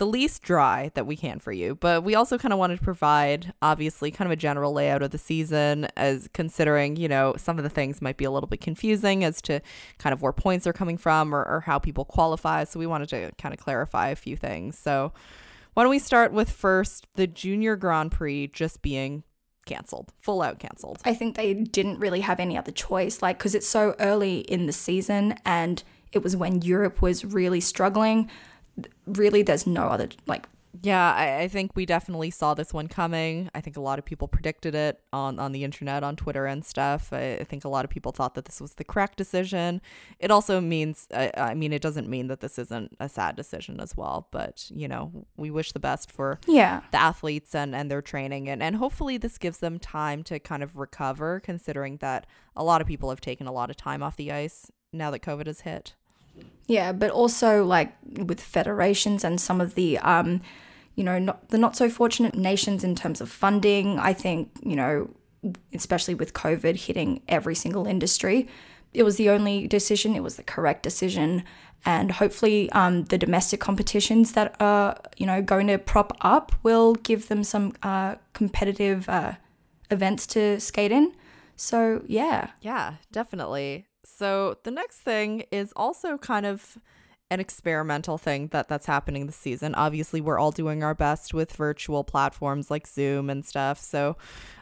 the least dry that we can for you. But we also kind of wanted to provide, obviously, kind of a general layout of the season, as considering, you know, some of the things might be a little bit confusing as to kind of where points are coming from or, or how people qualify. So we wanted to kind of clarify a few things. So why don't we start with first the Junior Grand Prix just being canceled, full out canceled?
I think they didn't really have any other choice, like, because it's so early in the season and it was when Europe was really struggling really there's no other like
yeah, I, I, think we definitely saw this one coming. I think a lot of people predicted it on, on the internet, on Twitter and stuff. I, I think a lot of people thought that this was the correct decision. It also means, I, I, mean, it doesn't mean that this isn't a sad decision as well. But, you know, we wish the best for
yeah.
the athletes and, and their training. And, and hopefully this gives them time to kind of recover, considering that a lot of people have taken a lot of time off the ice now that COVID has hit.
Yeah, but also like with federations and some of the um, you know, not, the not so fortunate nations in terms of funding. I think you know, especially with COVID hitting every single industry, it was the only decision. It was the correct decision, and hopefully, um, the domestic competitions that are you know going to prop up will give them some uh, competitive uh, events to skate in. So yeah,
yeah, definitely. So the next thing is also kind of an experimental thing that that's happening this season. Obviously, we're all doing our best with virtual platforms like Zoom and stuff. So,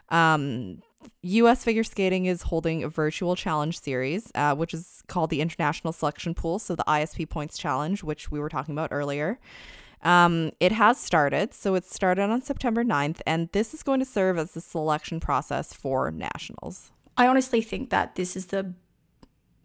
um, U.S. Figure Skating is holding a virtual challenge series, uh, which is called the International Selection Pool. So the ISP Points Challenge, which we were talking about earlier. Um, it has started. So it started on September 9th, and this is going to serve as the selection process for nationals.
I honestly think that this is the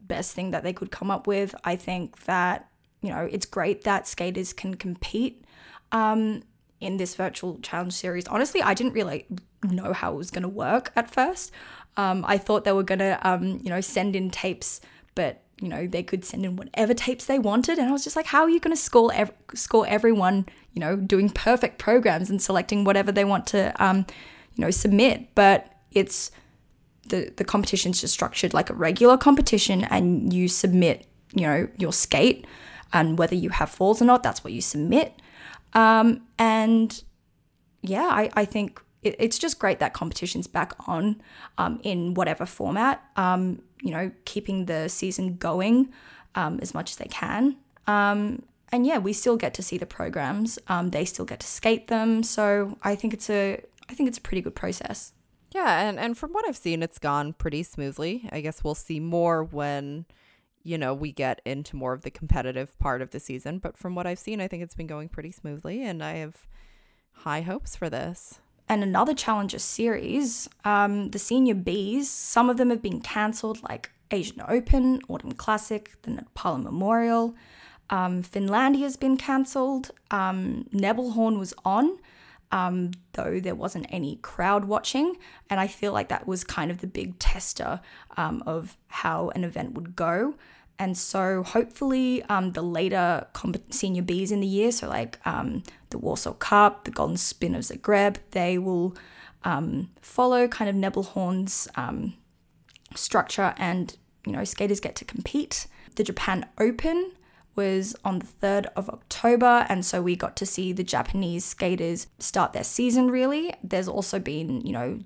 best thing that they could come up with. I think that, you know, it's great that skaters can compete um, in this virtual challenge series. Honestly, I didn't really know how it was going to work at first. Um, I thought they were going to, um, you know, send in tapes, but you know they could send in whatever tapes they wanted, and I was just like, how are you going to score ev- score everyone, you know, doing perfect programs and selecting whatever they want to, um, you know, submit? But it's the the competition's just structured like a regular competition and you submit you know your skate and whether you have falls or not that's what you submit um, and yeah I, I think it, it's just great that competition's back on um, in whatever format. Um, you know, keeping the season going um, as much as they can. Um, and yeah, we still get to see the programs. Um, they still get to skate them. So I think it's a I think it's a pretty good process.
Yeah, and, and from what I've seen, it's gone pretty smoothly. I guess we'll see more when, you know, we get into more of the competitive part of the season. But from what I've seen, I think it's been going pretty smoothly, and I have high hopes for this.
And another Challenger series, um, the Senior Bs, some of them have been cancelled, like Asian Open, Autumn Classic, the Nepela Memorial. Um, Finlandia's been cancelled. Um, Nebelhorn was on, um, though there wasn't any crowd watching. And I feel like that was kind of the big tester um, of how an event would go. And so hopefully um, the later senior Bs in the year, so like um, the Warsaw Cup, the Golden Spin of Zagreb, they will um, follow kind of Nebelhorn's um, structure and, you know, skaters get to compete. The Japan Open was on the 3rd of October, and so we got to see the Japanese skaters start their season really. There's also been, you know,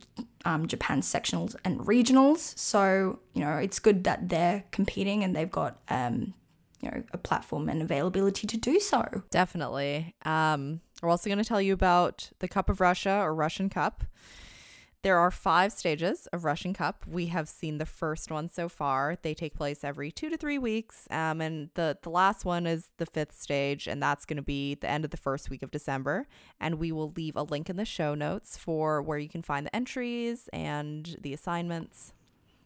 um, Japan sectionals and regionals, so, you know, it's good that they're competing and they've got, um, you know, a platform and availability to do so.
Definitely. Um, we're also going to tell you about the Cup of Russia or Russian Cup. There are five stages of Russian Cup. We have seen the first one so far. They take place every two to three weeks. Um, and the, the last one is the fifth stage, and that's going to be the end of the first week of December. And we will leave a link in the show notes for where you can find the entries and the assignments.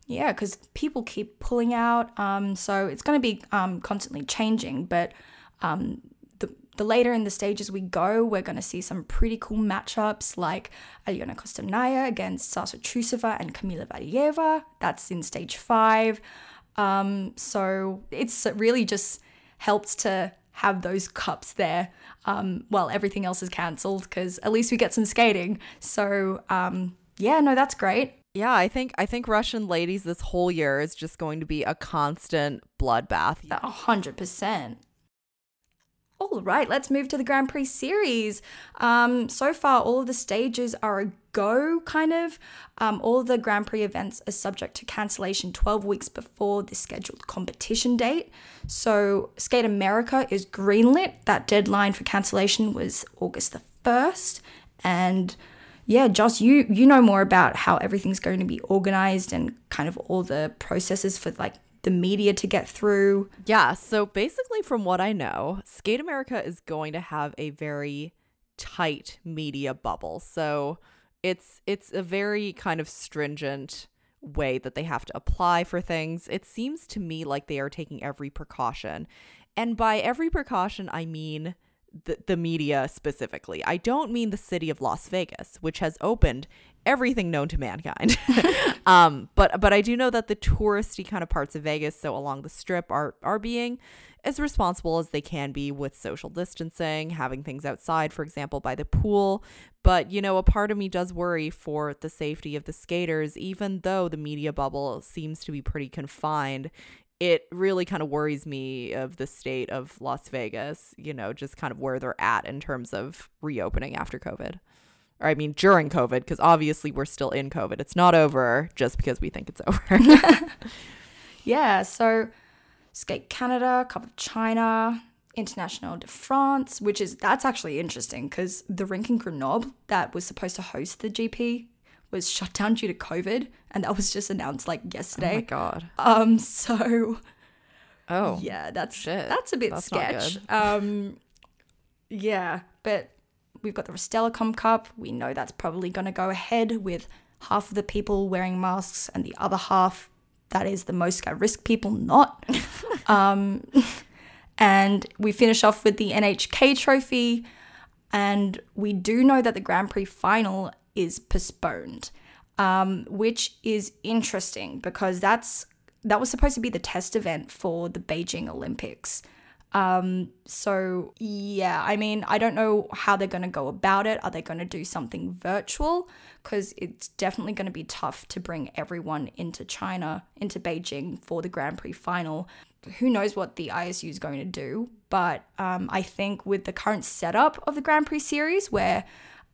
Yeah, because people keep pulling out. Um, so it's going to be um, constantly changing. But um, the later in the stages we go, we're going to see some pretty cool matchups like Aliona Kostornaia against Sasha Trusova and Kamila Valieva. That's in stage five. Um, so it's really just helps to have those cups there um, while everything else is cancelled because at least we get some skating. So um, yeah, no, that's great.
Yeah, I think I think Russian ladies this whole year is just going to be a constant bloodbath.
A hundred percent. All right, let's move to the Grand Prix series. Um, so far, all of the stages are a go, kind of. Um, all the Grand Prix events are subject to cancellation 12 weeks before the scheduled competition date. So, Skate America is greenlit. That deadline for cancellation was August the 1st. And yeah, Joss, you you know more about how everything's going to be organized and kind of all the processes for like the media to get through.
Yeah. So basically, from what I know, Skate America is going to have a very tight media bubble. So it's it's a very kind of stringent way that they have to apply for things. It seems to me like they are taking every precaution. And by every precaution, I mean the, the media specifically. I don't mean the city of Las Vegas, which has opened everything known to mankind. um, but but I do know that the touristy kind of parts of Vegas, so along the strip, are are being as responsible as they can be with social distancing, having things outside, for example, by the pool. But, you know, a part of me does worry for the safety of the skaters, even though the media bubble seems to be pretty confined. It really kind of worries me of the state of Las Vegas, you know, just kind of where they're at in terms of reopening after COVID or I mean during COVID, because obviously we're still in COVID. It's not over just because we think it's over.
yeah, so Skate Canada, Cup of China, International de France, which is that's actually interesting because the rink in Grenoble that was supposed to host the GP was shut down due to COVID, and that was just announced like yesterday. Oh
my god.
Um. So.
Oh.
Yeah, that's
shit.
That's a bit that's sketch. Um. Yeah, but we've got the Rostelecom Cup. We know that's probably going to go ahead with half of the people wearing masks and the other half that is the most at risk people not. um, and we finish off with the NHK trophy. And we do know that the Grand Prix final is postponed, um, which is interesting because that's that was supposed to be the test event for the Beijing Olympics. Um, so yeah, I mean, I don't know how they're going to go about it. Are they going to do something virtual? Because it's definitely going to be tough to bring everyone into China, into Beijing for the Grand Prix final. Who knows what the ISU is going to do? But um, I think with the current setup of the Grand Prix series, where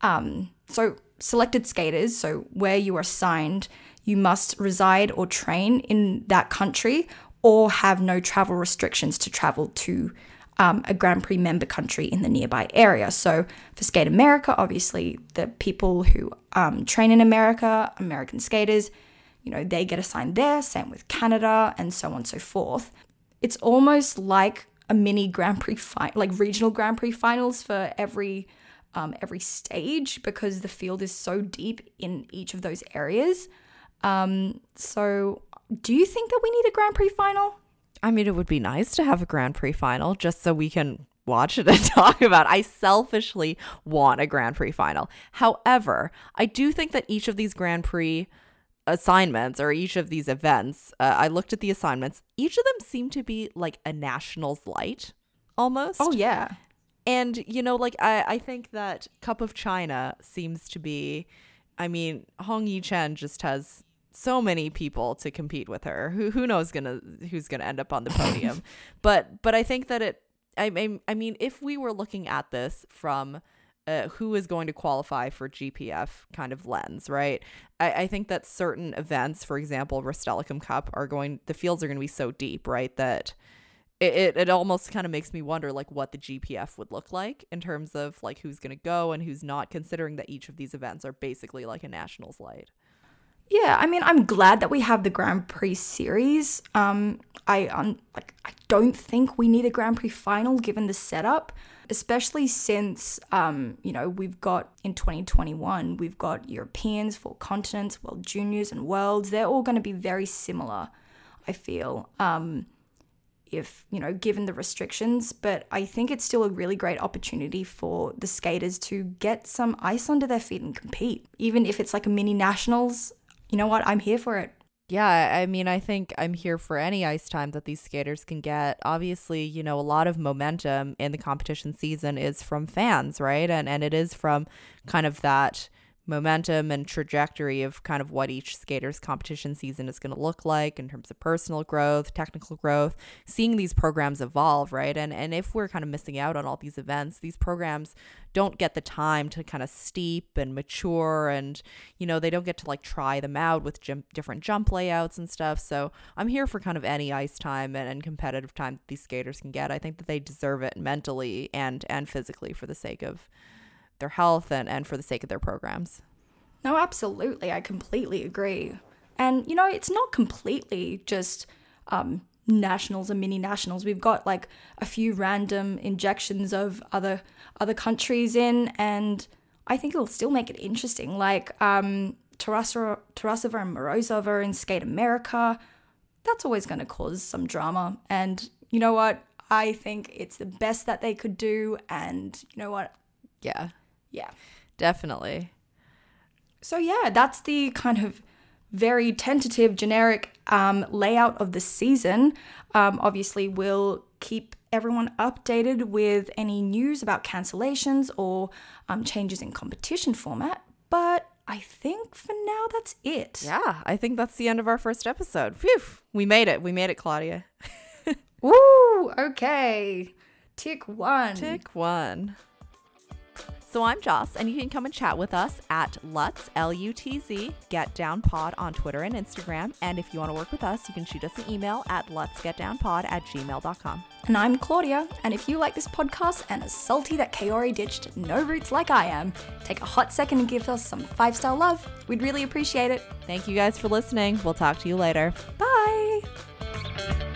um, so selected skaters, so where you are assigned, you must reside or train in that country or have no travel restrictions to travel to um, a Grand Prix member country in the nearby area. So for Skate America, obviously the people who um, train in America, American skaters, you know, they get assigned there. Same with Canada and so on and so forth. It's almost like a mini Grand Prix, like regional Grand Prix finals for every um, every stage because the field is so deep in each of those areas. Um, so, do you think that we need a Grand Prix final?
I mean, it would be nice to have a Grand Prix final just so we can watch it and talk about. It. I selfishly want a Grand Prix final. However, I do think that each of these Grand Prix assignments or each of these events, uh, I looked at the assignments, each of them seem to be like a national's light almost.
Oh, yeah.
And, you know, like I, I think that Cup of China seems to be, I mean, Hong Yi Chen just has so many people to compete with her. Who who knows gonna who's gonna end up on the podium. but but I think that it I, I mean if we were looking at this from uh, who is going to qualify for GPF kind of lens, right? I, I think that certain events, for example, Rostelecom Cup, are going, the fields are going to be so deep, right? That it, it, it almost kind of makes me wonder like what the GPF would look like in terms of like who's going to go and who's not, considering that each of these events are basically like a nationals light.
Yeah, I mean, I'm glad that we have the Grand Prix series. Um, I um, like, I don't think we need a Grand Prix final given the setup, especially since um, you know we've got in 2021 we've got Europeans, four continents, World Juniors, and Worlds. They're all going to be very similar. I feel. Um, if you know given the restrictions but i think it's still a really great opportunity for the skaters to get some ice under their feet and compete even if it's like a mini nationals you know what? I'm here for it.
Yeah, I mean, I think I'm here for any ice time that these skaters can get. Obviously, you know, a lot of momentum in the competition season is from fans, right? And and it is from kind of that momentum and trajectory of kind of what each skater's competition season is going to look like in terms of personal growth, technical growth, seeing these programs evolve, right? And and if we're kind of missing out on all these events, these programs don't get the time to kind of steep and mature and you know, they don't get to like try them out with jump, different jump layouts and stuff. So, I'm here for kind of any ice time and, and competitive time that these skaters can get. I think that they deserve it mentally and and physically for the sake of their health and, and for the sake of their programs.
No, absolutely. I completely agree. And, you know, it's not completely just um, nationals and mini nationals. We've got like a few random injections of other other countries in, and I think it'll still make it interesting. Like um, Tarasova, Tarasova and Morozova in Skate America. That's always going to cause some drama. And you know what? I think it's the best that they could do. And you know what?
Yeah.
Yeah.
Definitely.
So, yeah, that's the kind of very tentative, generic um, layout of the season. Um, obviously, we'll keep everyone updated with any news about cancellations or um, changes in competition format. But I think for now, that's it.
Yeah, I think that's the end of our first episode. Phew, we made it. We made it, Claudia.
Woo! Okay. Tick one.
Tick one. So I'm Joss, and you can come and chat with us at Lutz, L U T Z, Get Down Pod on Twitter and Instagram. And if you want to work with us, you can shoot us an email at lutzgetdownpod at gmail.com.
And I'm Claudia, and if you like this podcast and are salty that Kaori ditched no roots like I am, take a hot second and give us some five star love. We'd really appreciate it.
Thank you guys for listening. We'll talk to you later.
Bye.